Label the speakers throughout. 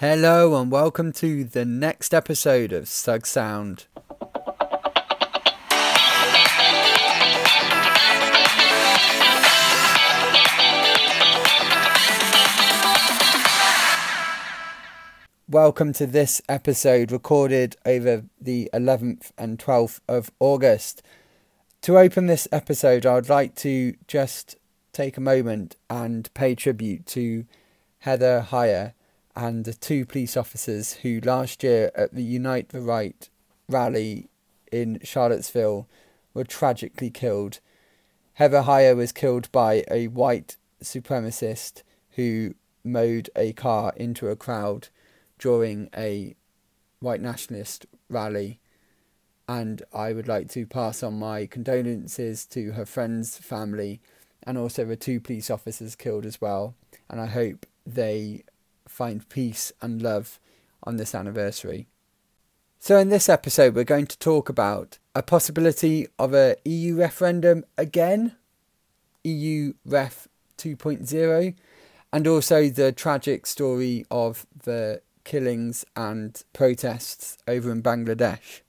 Speaker 1: Hello and welcome to the next episode of Sug Sound. Welcome to this episode recorded over the 11th and 12th of August. To open this episode, I would like to just take a moment and pay tribute to Heather Heyer and the two police officers who last year at the Unite the Right rally in Charlottesville were tragically killed. Heather Heyer was killed by a white supremacist who mowed a car into a crowd during a white nationalist rally. And I would like to pass on my condolences to her friends, family, and also the two police officers killed as well. And I hope they find peace and love on this anniversary. So, in this episode, we're going to talk about a possibility of a EU referendum again, EU Ref 2.0, and also the tragic story of the killings and protests over in Bangladesh.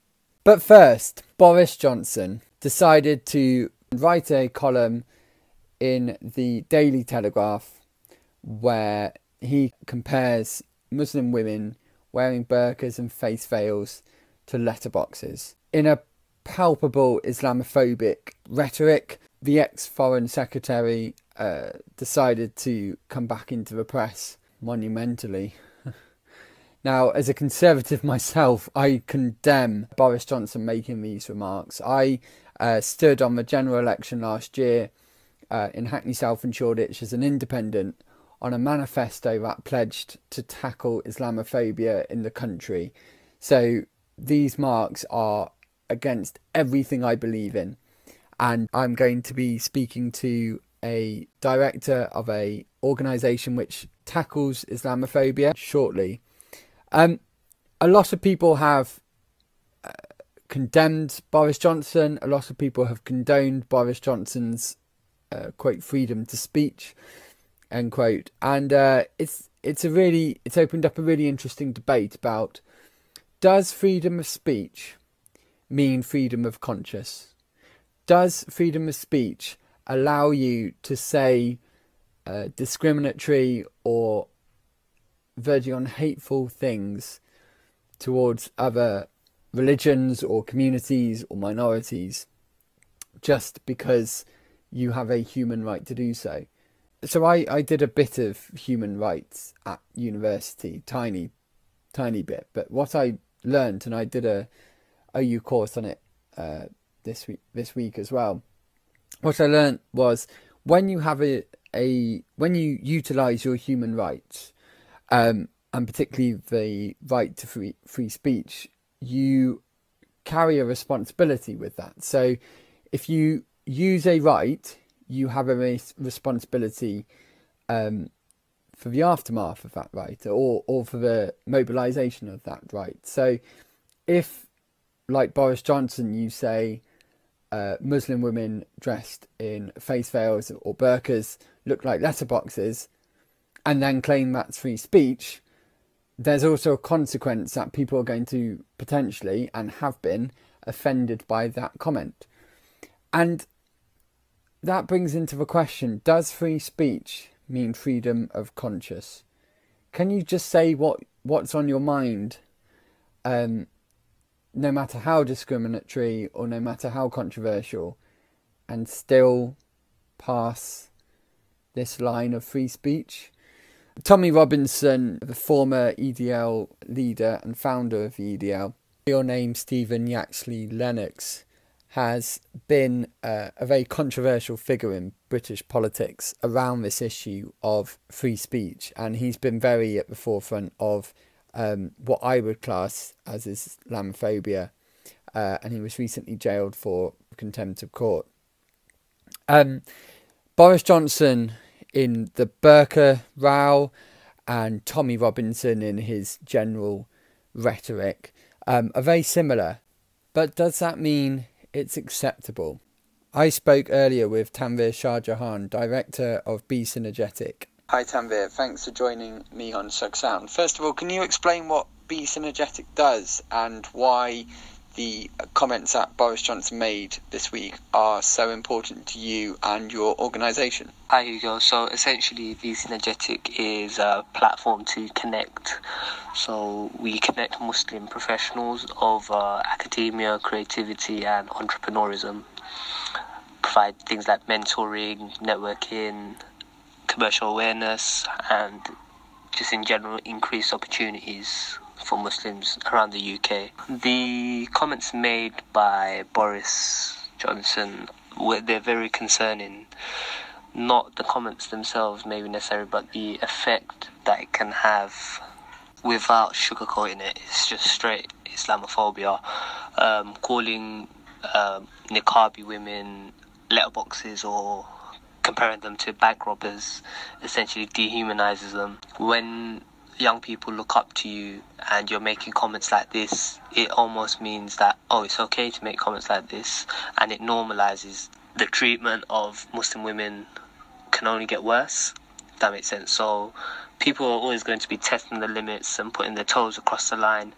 Speaker 1: But first, Boris Johnson decided to write a column in the Daily Telegraph where he compares Muslim women wearing burqas and face veils to letterboxes. In a palpable Islamophobic rhetoric, the ex Foreign Secretary uh, decided to come back into the press monumentally now, as a conservative myself, I condemn Boris Johnson making these remarks. I uh, stood on the general election last year uh, in Hackney South and Shoreditch as an independent on a manifesto that pledged to tackle Islamophobia in the country. So these marks are against everything I believe in. And I'm going to be speaking to a director of a organisation which tackles Islamophobia shortly. Um, a lot of people have uh, condemned Boris Johnson. A lot of people have condoned Boris Johnson's uh, quote freedom to speech, end quote. And uh, it's it's a really it's opened up a really interesting debate about does freedom of speech mean freedom of conscience? Does freedom of speech allow you to say uh, discriminatory or verging on hateful things towards other religions or communities or minorities just because you have a human right to do so. So I, I did a bit of human rights at university, tiny, tiny bit. But what I learned, and I did a OU course on it uh, this week, this week as well. What I learned was when you have a, a when you utilize your human rights, um, and particularly the right to free free speech, you carry a responsibility with that. So, if you use a right, you have a responsibility um, for the aftermath of that right, or or for the mobilisation of that right. So, if like Boris Johnson, you say uh, Muslim women dressed in face veils or burqas look like letterboxes, and then claim that's free speech, there's also a consequence that people are going to potentially and have been offended by that comment. And that brings into the question does free speech mean freedom of conscience? Can you just say what, what's on your mind, um, no matter how discriminatory or no matter how controversial, and still pass this line of free speech? Tommy Robinson, the former EDL leader and founder of EDL, real name Stephen Yaxley Lennon, has been uh, a very controversial figure in British politics around this issue of free speech, and he's been very at the forefront of um, what I would class as Islamophobia, uh, and he was recently jailed for contempt of court. Um, Boris Johnson in the burqa row and Tommy Robinson in his general rhetoric um, are very similar. But does that mean it's acceptable? I spoke earlier with Tanvir Shah Jahan, director of Be Synergetic, Hi Tanvir, thanks for joining me on Sug Sound. First of all, can you explain what Be Synergetic does and why the comments that Boris Johnson made this week are so important to you and your organisation?
Speaker 2: Hi Hugo. So essentially, Be Synergetic is a platform to connect. So we connect Muslim professionals of uh, academia, creativity, and entrepreneurism. Provide things like mentoring, networking, commercial awareness and just in general increase opportunities for Muslims around the UK. The comments made by Boris Johnson were they're very concerning. Not the comments themselves, maybe necessary, but the effect that it can have without sugarcoating it. It's just straight Islamophobia. Um, calling um, niqabi women letterboxes or comparing them to bank robbers essentially dehumanizes them. When young people look up to you and you're making comments like this, it almost means that, oh, it's okay to make comments like this, and it normalizes the treatment of Muslim women can only get worse. If that makes sense. So people are always going to be testing the limits and putting their toes across the line.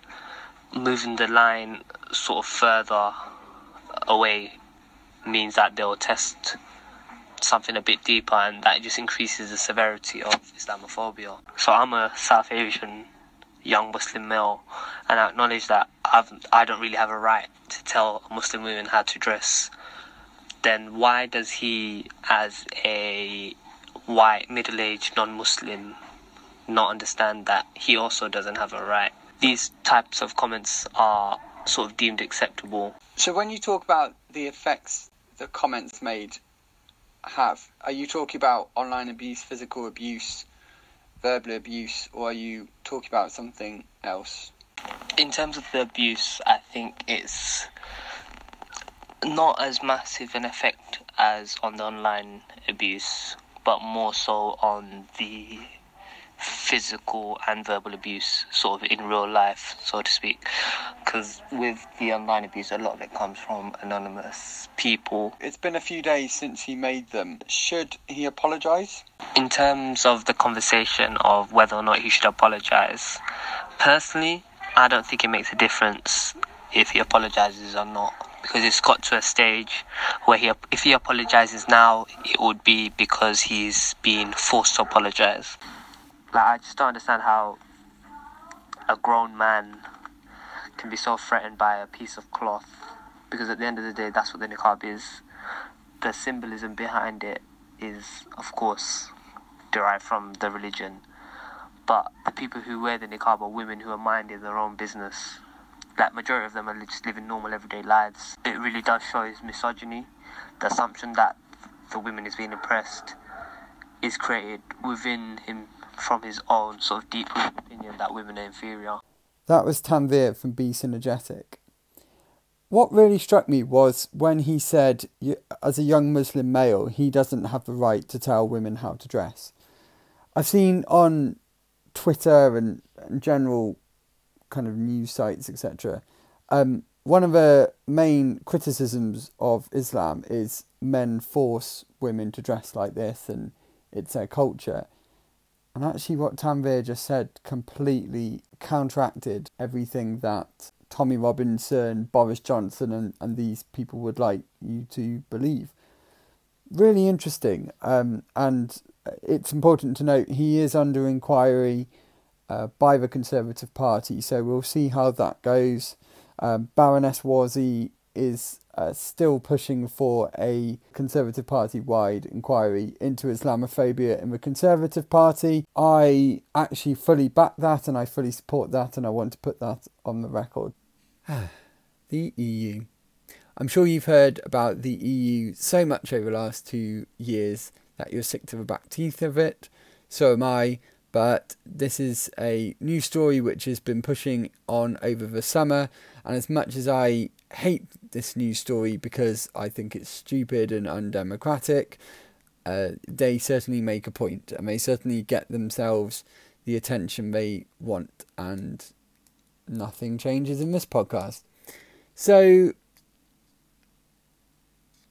Speaker 2: Moving the line sort of further away means that they'll test something a bit deeper, and that just increases the severity of Islamophobia. So I'm a South Asian young Muslim male, and I acknowledge that I've I don't really have a right to tell Muslim women how to dress. Then why does he, as a white middle-aged non-Muslim, not understand that he also doesn't have a right? These types of comments are sort of deemed acceptable.
Speaker 1: So when you talk about the effects the comments made have? Are you talking about online abuse, physical abuse, verbal abuse, or are you talking about something else?
Speaker 2: In terms of the abuse, I think it's not as massive an effect as on the online abuse, but more so on the physical and verbal abuse sort of in real life, so to speak. Because with the online abuse, a lot of it comes from anonymous people.
Speaker 1: It's been a few days since he made them. Should he apologise?
Speaker 2: In terms of the conversation of whether or not he should apologise, personally, I don't think it makes a difference if he apologizes or not because it's got to a stage where he if he apologizes now it would be because he's been forced to apologize like I just don't understand how a grown man can be so threatened by a piece of cloth because at the end of the day that's what the niqab is. The symbolism behind it is of course derived from the religion. But the people who wear the niqab are women who are minding their own business. Like majority of them are just living normal everyday lives. It really does show his misogyny. The assumption that the women is being oppressed is created within him from his own sort of deep opinion that women are inferior.
Speaker 1: That was Tanvir from Be Synergetic. What really struck me was when he said, as a young Muslim male, he doesn't have the right to tell women how to dress. I've seen on Twitter and, and general kind of news sites, etc., um, one of the main criticisms of Islam is men force women to dress like this and it's their culture. And actually, what Tanvir just said completely counteracted everything that Tommy Robinson, Boris Johnson, and, and these people would like you to believe. Really interesting. Um, and it's important to note he is under inquiry uh, by the Conservative Party, so we'll see how that goes. Um, Baroness Warsi is uh, still pushing for a Conservative Party wide inquiry into Islamophobia in the Conservative Party. I actually fully back that and I fully support that, and I want to put that on the record. the EU. I'm sure you've heard about the EU so much over the last two years that you're sick to the back teeth of it. So am I. But this is a new story which has been pushing on over the summer. And as much as I hate this news story because I think it's stupid and undemocratic. Uh, they certainly make a point and they certainly get themselves the attention they want, and nothing changes in this podcast. So,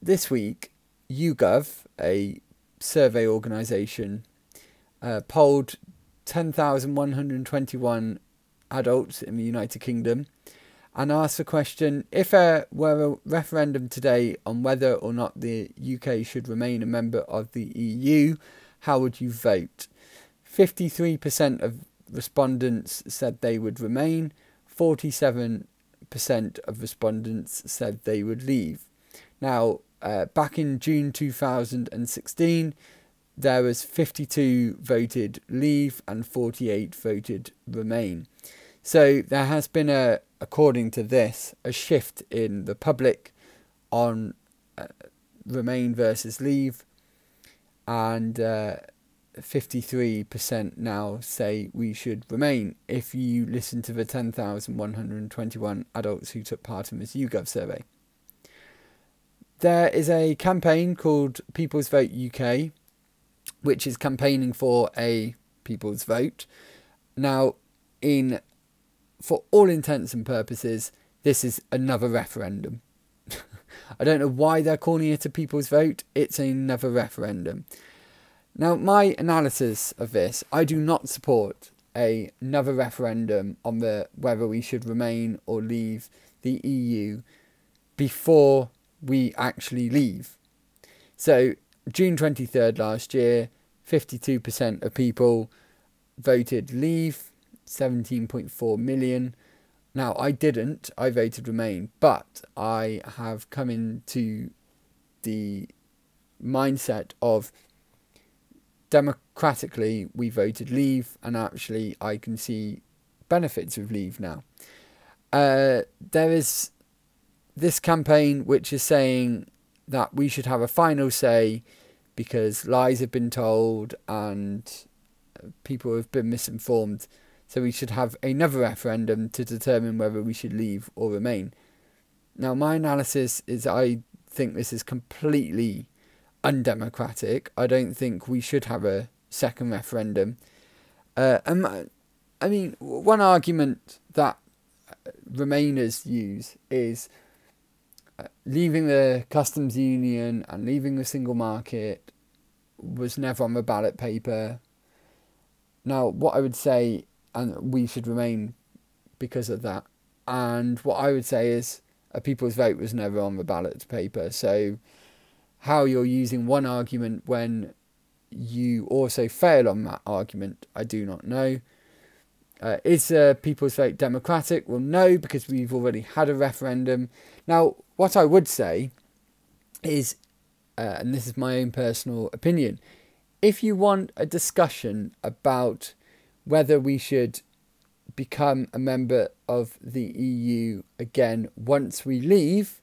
Speaker 1: this week, YouGov, a survey organisation, uh, polled 10,121 adults in the United Kingdom and asked the question if there were a referendum today on whether or not the UK should remain a member of the EU, how would you vote? 53% of respondents said they would remain, 47% of respondents said they would leave. Now, uh, back in June 2016, there was 52 voted leave and 48 voted remain. So there has been a, according to this, a shift in the public on uh, remain versus leave, and uh, 53% now say we should remain if you listen to the 10,121 adults who took part in this YouGov survey. There is a campaign called People's Vote UK, which is campaigning for a people's vote. Now, in for all intents and purposes, this is another referendum. I don't know why they're calling it a people's vote. It's another referendum. Now, my analysis of this, I do not support a, another referendum on the whether we should remain or leave the EU before we actually leave. So, June 23rd last year, 52% of people voted leave, 17.4 million. Now, I didn't, I voted Remain, but I have come into the mindset of democratically we voted leave, and actually I can see benefits of leave now. Uh, there is this campaign which is saying that we should have a final say because lies have been told and people have been misinformed. So we should have another referendum to determine whether we should leave or remain. Now, my analysis is I think this is completely undemocratic. I don't think we should have a second referendum. Uh, and I mean, one argument that Remainers use is uh, leaving the customs union and leaving the single market was never on the ballot paper. Now, what I would say, and we should remain because of that. And what I would say is a people's vote was never on the ballot paper. So how you're using one argument when you also fail on that argument, I do not know. Uh, is uh, people's vote democratic? Well, no, because we've already had a referendum. Now, what I would say is, uh, and this is my own personal opinion, if you want a discussion about whether we should become a member of the EU again once we leave,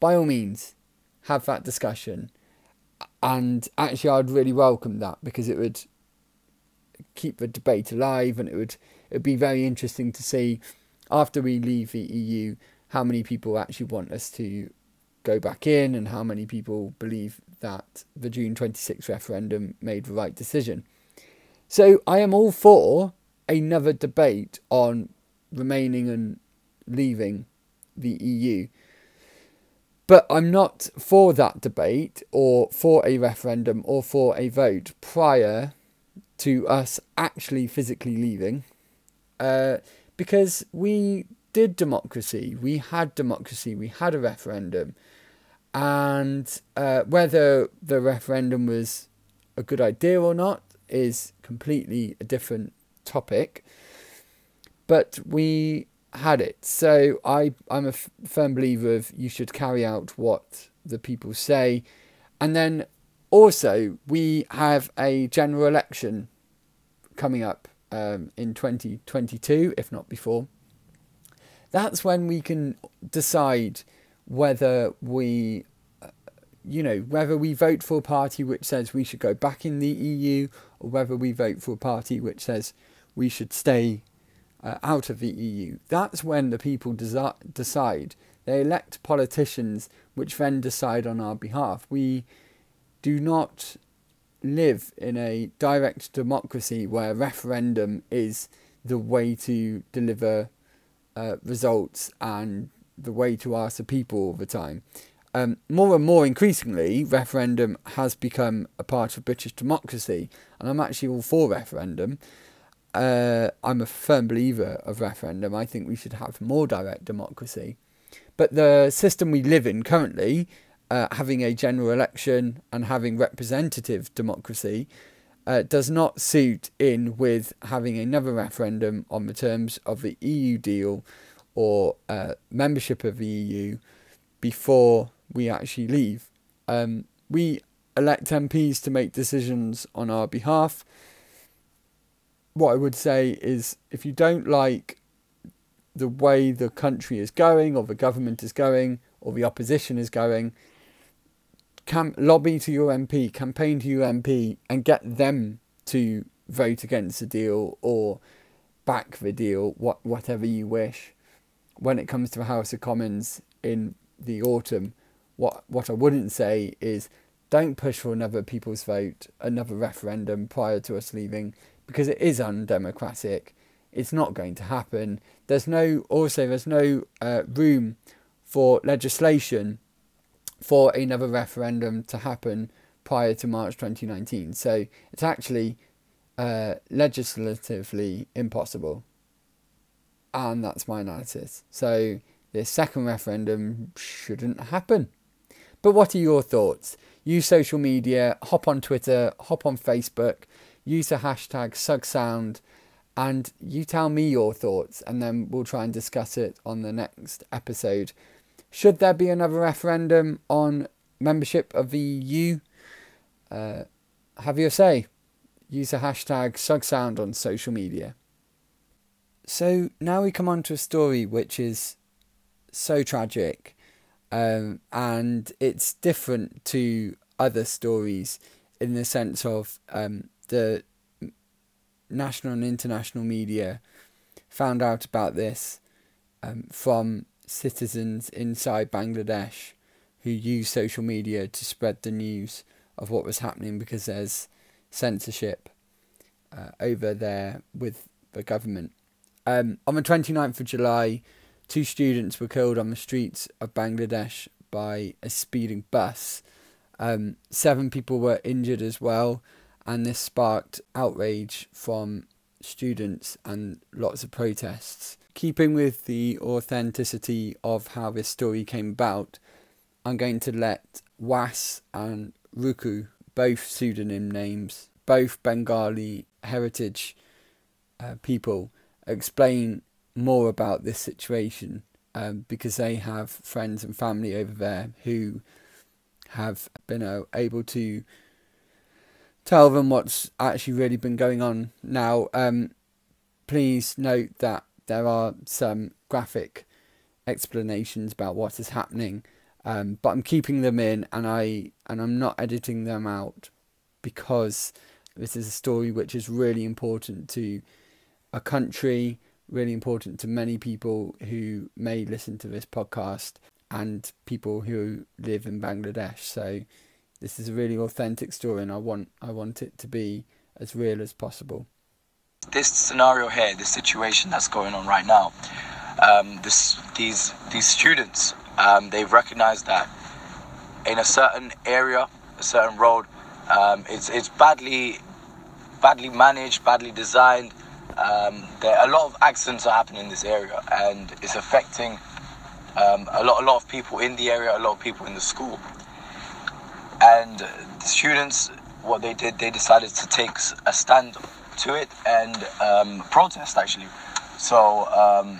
Speaker 1: by all means, have that discussion. And actually, I'd really welcome that because it would keep the debate alive and it would it would be very interesting to see after we leave the EU how many people actually want us to go back in and how many people believe that the June 26 referendum made the right decision. So I am all for another debate on remaining and leaving the EU. But I'm not for that debate or for a referendum or for a vote prior to us actually physically leaving uh, because we did democracy, we had democracy, we had a referendum. And uh, whether the referendum was a good idea or not is completely a different topic. But we had it. So I, I'm a f- firm believer of you should carry out what the people say. And then also, we have a general election coming up um, in 2022, if not before. That's when we can decide whether we, you know, whether we vote for a party which says we should go back in the EU or whether we vote for a party which says we should stay uh, out of the EU. That's when the people desi- decide. They elect politicians which then decide on our behalf. We do not live in a direct democracy where referendum is the way to deliver uh, results and the way to ask the people all the time. Um, more and more increasingly, referendum has become a part of British democracy, and I'm actually all for referendum. Uh, I'm a firm believer of referendum. I think we should have more direct democracy. But the system we live in currently, uh, having a general election and having representative democracy, uh, does not suit in with having another referendum on the terms of the EU deal or uh, membership of the EU before we actually leave. Um, we elect MPs to make decisions on our behalf. What I would say is if you don't like the way the country is going, or the government is going, or the opposition is going, cam- lobby to your MP, campaign to your MP, and get them to vote against the deal or back the deal, what whatever you wish. When it comes to the House of Commons in the autumn, what what I wouldn't say is don't push for another people's vote, another referendum prior to us leaving, because it is undemocratic. It's not going to happen. There's no also there's no uh, room for legislation for another referendum to happen prior to March 2019. So it's actually uh, legislatively impossible. And that's my analysis. So this second referendum shouldn't happen. But what are your thoughts? Use social media, hop on Twitter, hop on Facebook, use the hashtag SugSound, and you tell me your thoughts, and then we'll try and discuss it on the next episode. Should there be another referendum on membership of the EU? Uh, have your say. Use the hashtag SugSound on social media. So now we come on to a story which is so tragic um, and it's different to other stories in the sense of um, the national and international media found out about this um, from citizens inside Bangladesh who use social media to spread the news of what was happening because there's censorship uh, over there with the government. Um, on the 29th of July, Two students were killed on the streets of Bangladesh by a speeding bus. Um, seven people were injured as well, and this sparked outrage from students and lots of protests. Keeping with the authenticity of how this story came about, I'm going to let Was and Ruku, both pseudonym names, both Bengali heritage uh, people, explain more about this situation um, because they have friends and family over there who have been uh, able to tell them what's actually really been going on. Now, um, please note that there are some graphic explanations about what is happening, um, but I'm keeping them in and I and I'm not editing them out because this is a story which is really important to a country really important to many people who may listen to this podcast and people who live in Bangladesh. So this is a really authentic story and I want I want it to be as real as possible.
Speaker 3: This scenario here, this situation that's going on right now, um, this these these students, um, they've recognized that in a certain area, a certain road, um, it's it's badly badly managed, badly designed, um, there a lot of accidents are happening in this area, and it's affecting um, a lot, a lot of people in the area, a lot of people in the school. And the students, what they did, they decided to take a stand to it and um, protest actually. So um,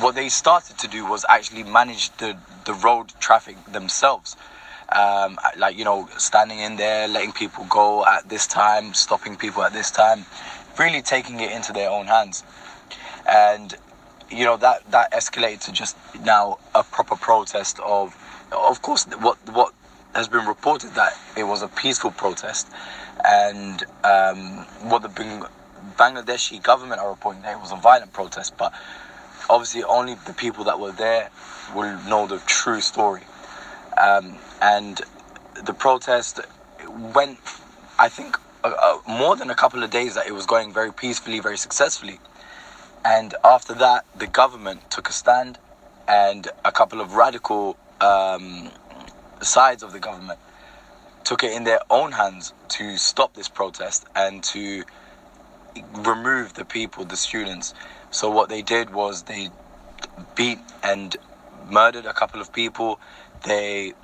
Speaker 3: what they started to do was actually manage the the road traffic themselves. Um, like you know, standing in there, letting people go at this time, stopping people at this time, really taking it into their own hands. And you know that that escalated to just now a proper protest of, of course, what what has been reported that it was a peaceful protest, and um, what the Bangladeshi government are reporting that it was a violent protest. But obviously, only the people that were there will know the true story. Um, and the protest went, I think, more than a couple of days that it was going very peacefully, very successfully. And after that, the government took a stand, and a couple of radical um, sides of the government took it in their own hands to stop this protest and to remove the people, the students. So what they did was they beat and murdered a couple of people. They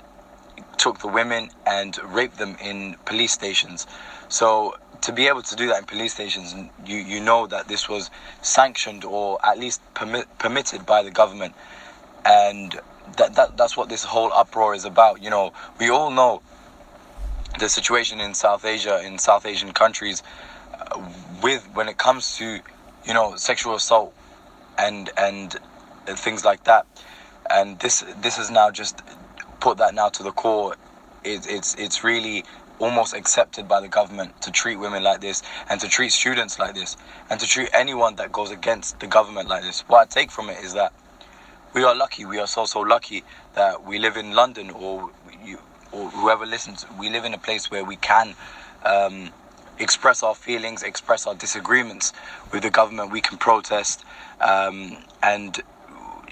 Speaker 3: took the women and raped them in police stations. So to be able to do that in police stations, you you know that this was sanctioned or at least permit, permitted by the government, and that, that that's what this whole uproar is about. You know, we all know the situation in South Asia, in South Asian countries, uh, with when it comes to you know sexual assault and and things like that, and this this has now just put that now to the core. It, it's it's really almost accepted by the government to treat women like this and to treat students like this and to treat anyone that goes against the government like this. What I take from it is that we are lucky. We are so so lucky that we live in London or you, or whoever listens. We live in a place where we can um, express our feelings, express our disagreements with the government. We can protest, um, and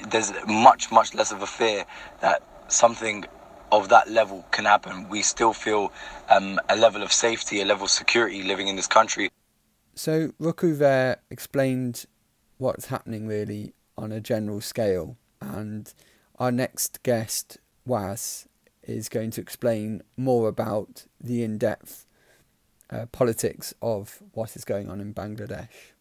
Speaker 3: there's much much less of a fear that something of that level can happen. We still feel um, a level of safety, a level of security living in this country.
Speaker 1: So Ruku there explained what's happening really on a general scale, and our next guest, Was, is going to explain more about the in-depth uh, politics of what is going on in Bangladesh.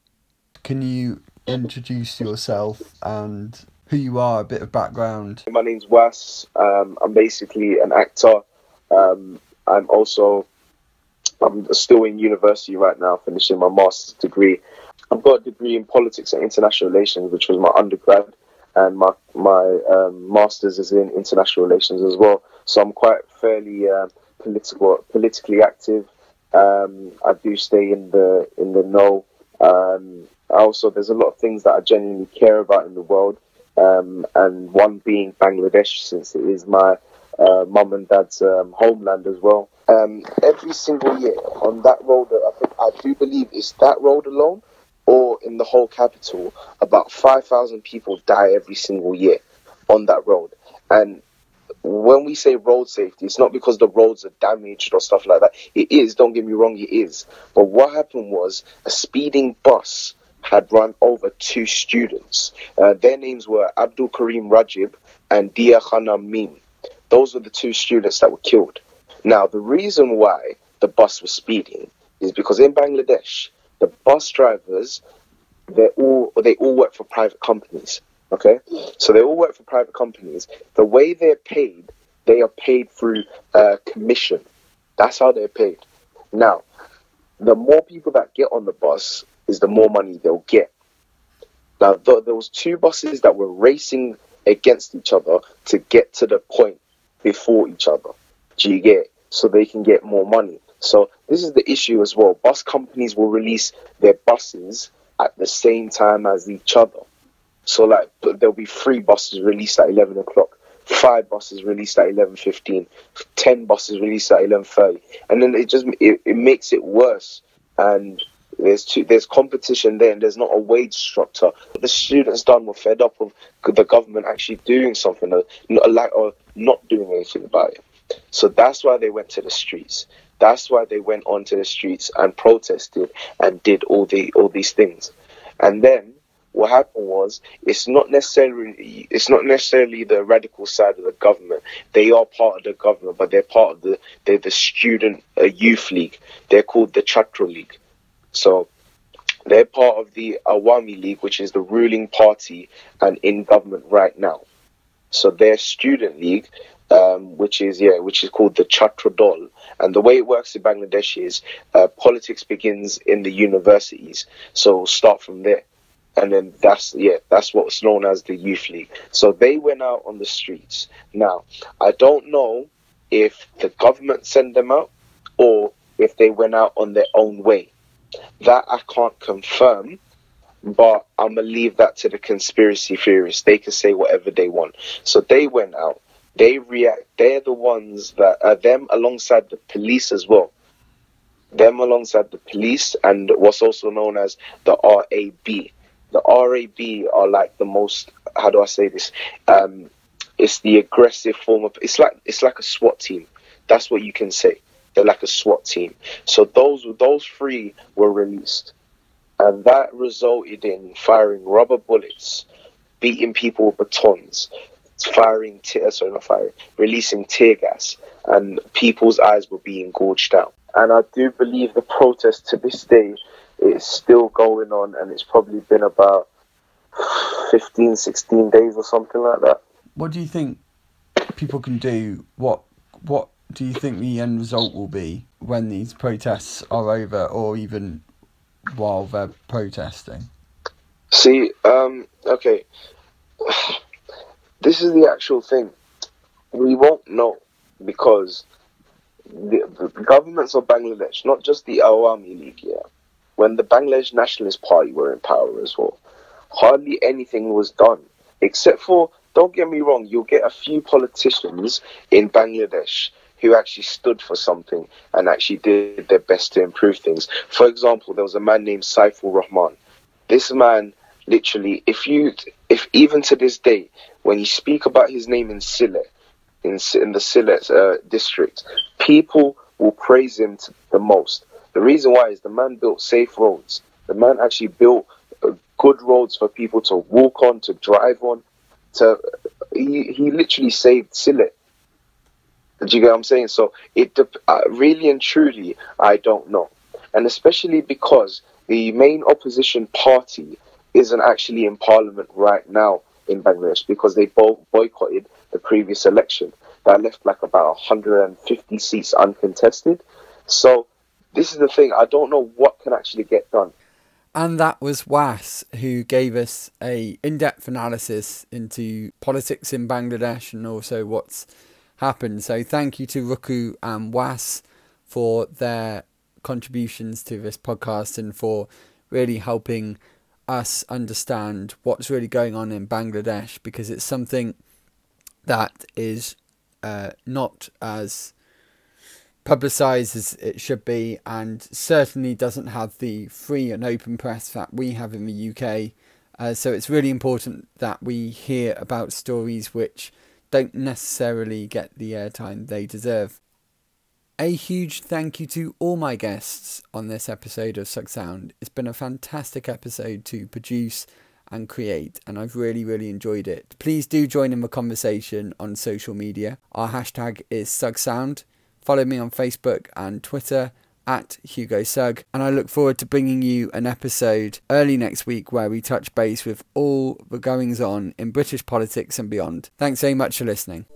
Speaker 1: Can you introduce yourself and who you are, a bit of background.
Speaker 4: My name's Wes. Um, I'm basically an actor. Um, I'm also I'm still in university right now, finishing my master's degree. I've got a degree in politics and international relations, which was my undergrad, and my my um, master's is in international relations as well. So I'm quite fairly uh, political, politically active. Um, I do stay in the in the know. Um, also, there's a lot of things that I genuinely care about in the world um, and one being Bangladesh, since it is my uh, mum and dad's um, homeland as well. Um, every single year on that road, I think I do believe it's that road alone, or in the whole capital, about five thousand people die every single year on that road. And when we say road safety, it's not because the roads are damaged or stuff like that. It is, don't get me wrong, it is. But what happened was a speeding bus had run over two students. Uh, their names were Abdul Karim Rajib and Dia Khanam Mim. Those were the two students that were killed. Now, the reason why the bus was speeding is because in Bangladesh, the bus drivers, they all they all work for private companies. Okay, so they all work for private companies. The way they're paid, they are paid through uh, commission. That's how they're paid. Now, the more people that get on the bus, is the more money they'll get. Now, th- there was two buses that were racing against each other to get to the point before each other. Do you get? So they can get more money. So this is the issue as well. Bus companies will release their buses at the same time as each other. So like there'll be three buses released at eleven o'clock, five buses released at eleven fifteen, ten buses released at eleven thirty, and then it just it, it makes it worse. And there's two, there's competition there, and there's not a wage structure. The students done were fed up of the government actually doing something, or not, or not doing anything about it. So that's why they went to the streets. That's why they went onto the streets and protested and did all the all these things. And then what happened was it's not necessarily it's not necessarily the radical side of the government. They are part of the government, but they're part of the they're the student uh, youth league. They're called the Chhatra League. So they're part of the Awami League, which is the ruling party and in government right now. So their student league, um, which is yeah, which is called the Chhatra Dal, and the way it works in Bangladesh is uh, politics begins in the universities. So we'll start from there, and then that's yeah, that's what's known as the youth league. So they went out on the streets. Now I don't know if the government sent them out or if they went out on their own way. That I can't confirm, but I'm gonna leave that to the conspiracy theorists. They can say whatever they want. So they went out. They react. They're the ones that are them alongside the police as well. Them alongside the police and what's also known as the RAB. The RAB are like the most. How do I say this? Um, It's the aggressive form of. It's like it's like a SWAT team. That's what you can say. They're like a SWAT team. So those those three were released, and that resulted in firing rubber bullets, beating people with batons, firing tear, sorry not firing, releasing tear gas, and people's eyes were being gouged out. And I do believe the protest to this day is still going on, and it's probably been about 15, 16 days or something like that.
Speaker 1: What do you think people can do? What what do you think the end result will be when these protests are over, or even while they're protesting?
Speaker 4: See, um, okay, this is the actual thing. We won't know because the, the governments of Bangladesh, not just the Awami League, yeah, when the Bangladesh Nationalist Party were in power as well, hardly anything was done except for. Don't get me wrong, you'll get a few politicians in Bangladesh who actually stood for something and actually did their best to improve things. For example, there was a man named Saifur Rahman. This man, literally, if you, if even to this day, when you speak about his name in Sylhet, in, in the Sylhet uh, district, people will praise him the most. The reason why is the man built safe roads. The man actually built uh, good roads for people to walk on, to drive on. To he, he literally saved Sylhet. Do you get what I'm saying? So it uh, really and truly, I don't know, and especially because the main opposition party isn't actually in parliament right now in Bangladesh because they both boycotted the previous election that left like about 150 seats uncontested. So this is the thing. I don't know what can actually get done.
Speaker 1: And that was Was, who gave us a in-depth analysis into politics in Bangladesh and also what's happened. So thank you to Ruku and Was for their contributions to this podcast and for really helping us understand what's really going on in Bangladesh because it's something that is uh, not as publicised as it should be, and certainly doesn't have the free and open press that we have in the UK. Uh, so it's really important that we hear about stories which don't necessarily get the airtime they deserve. A huge thank you to all my guests on this episode of Sug Sound. It's been a fantastic episode to produce and create, and I've really, really enjoyed it. Please do join in the conversation on social media. Our hashtag is SugSound. Follow me on Facebook and Twitter at Hugo Sugg, and I look forward to bringing you an episode early next week where we touch base with all the goings on in British politics and beyond. Thanks very much for listening.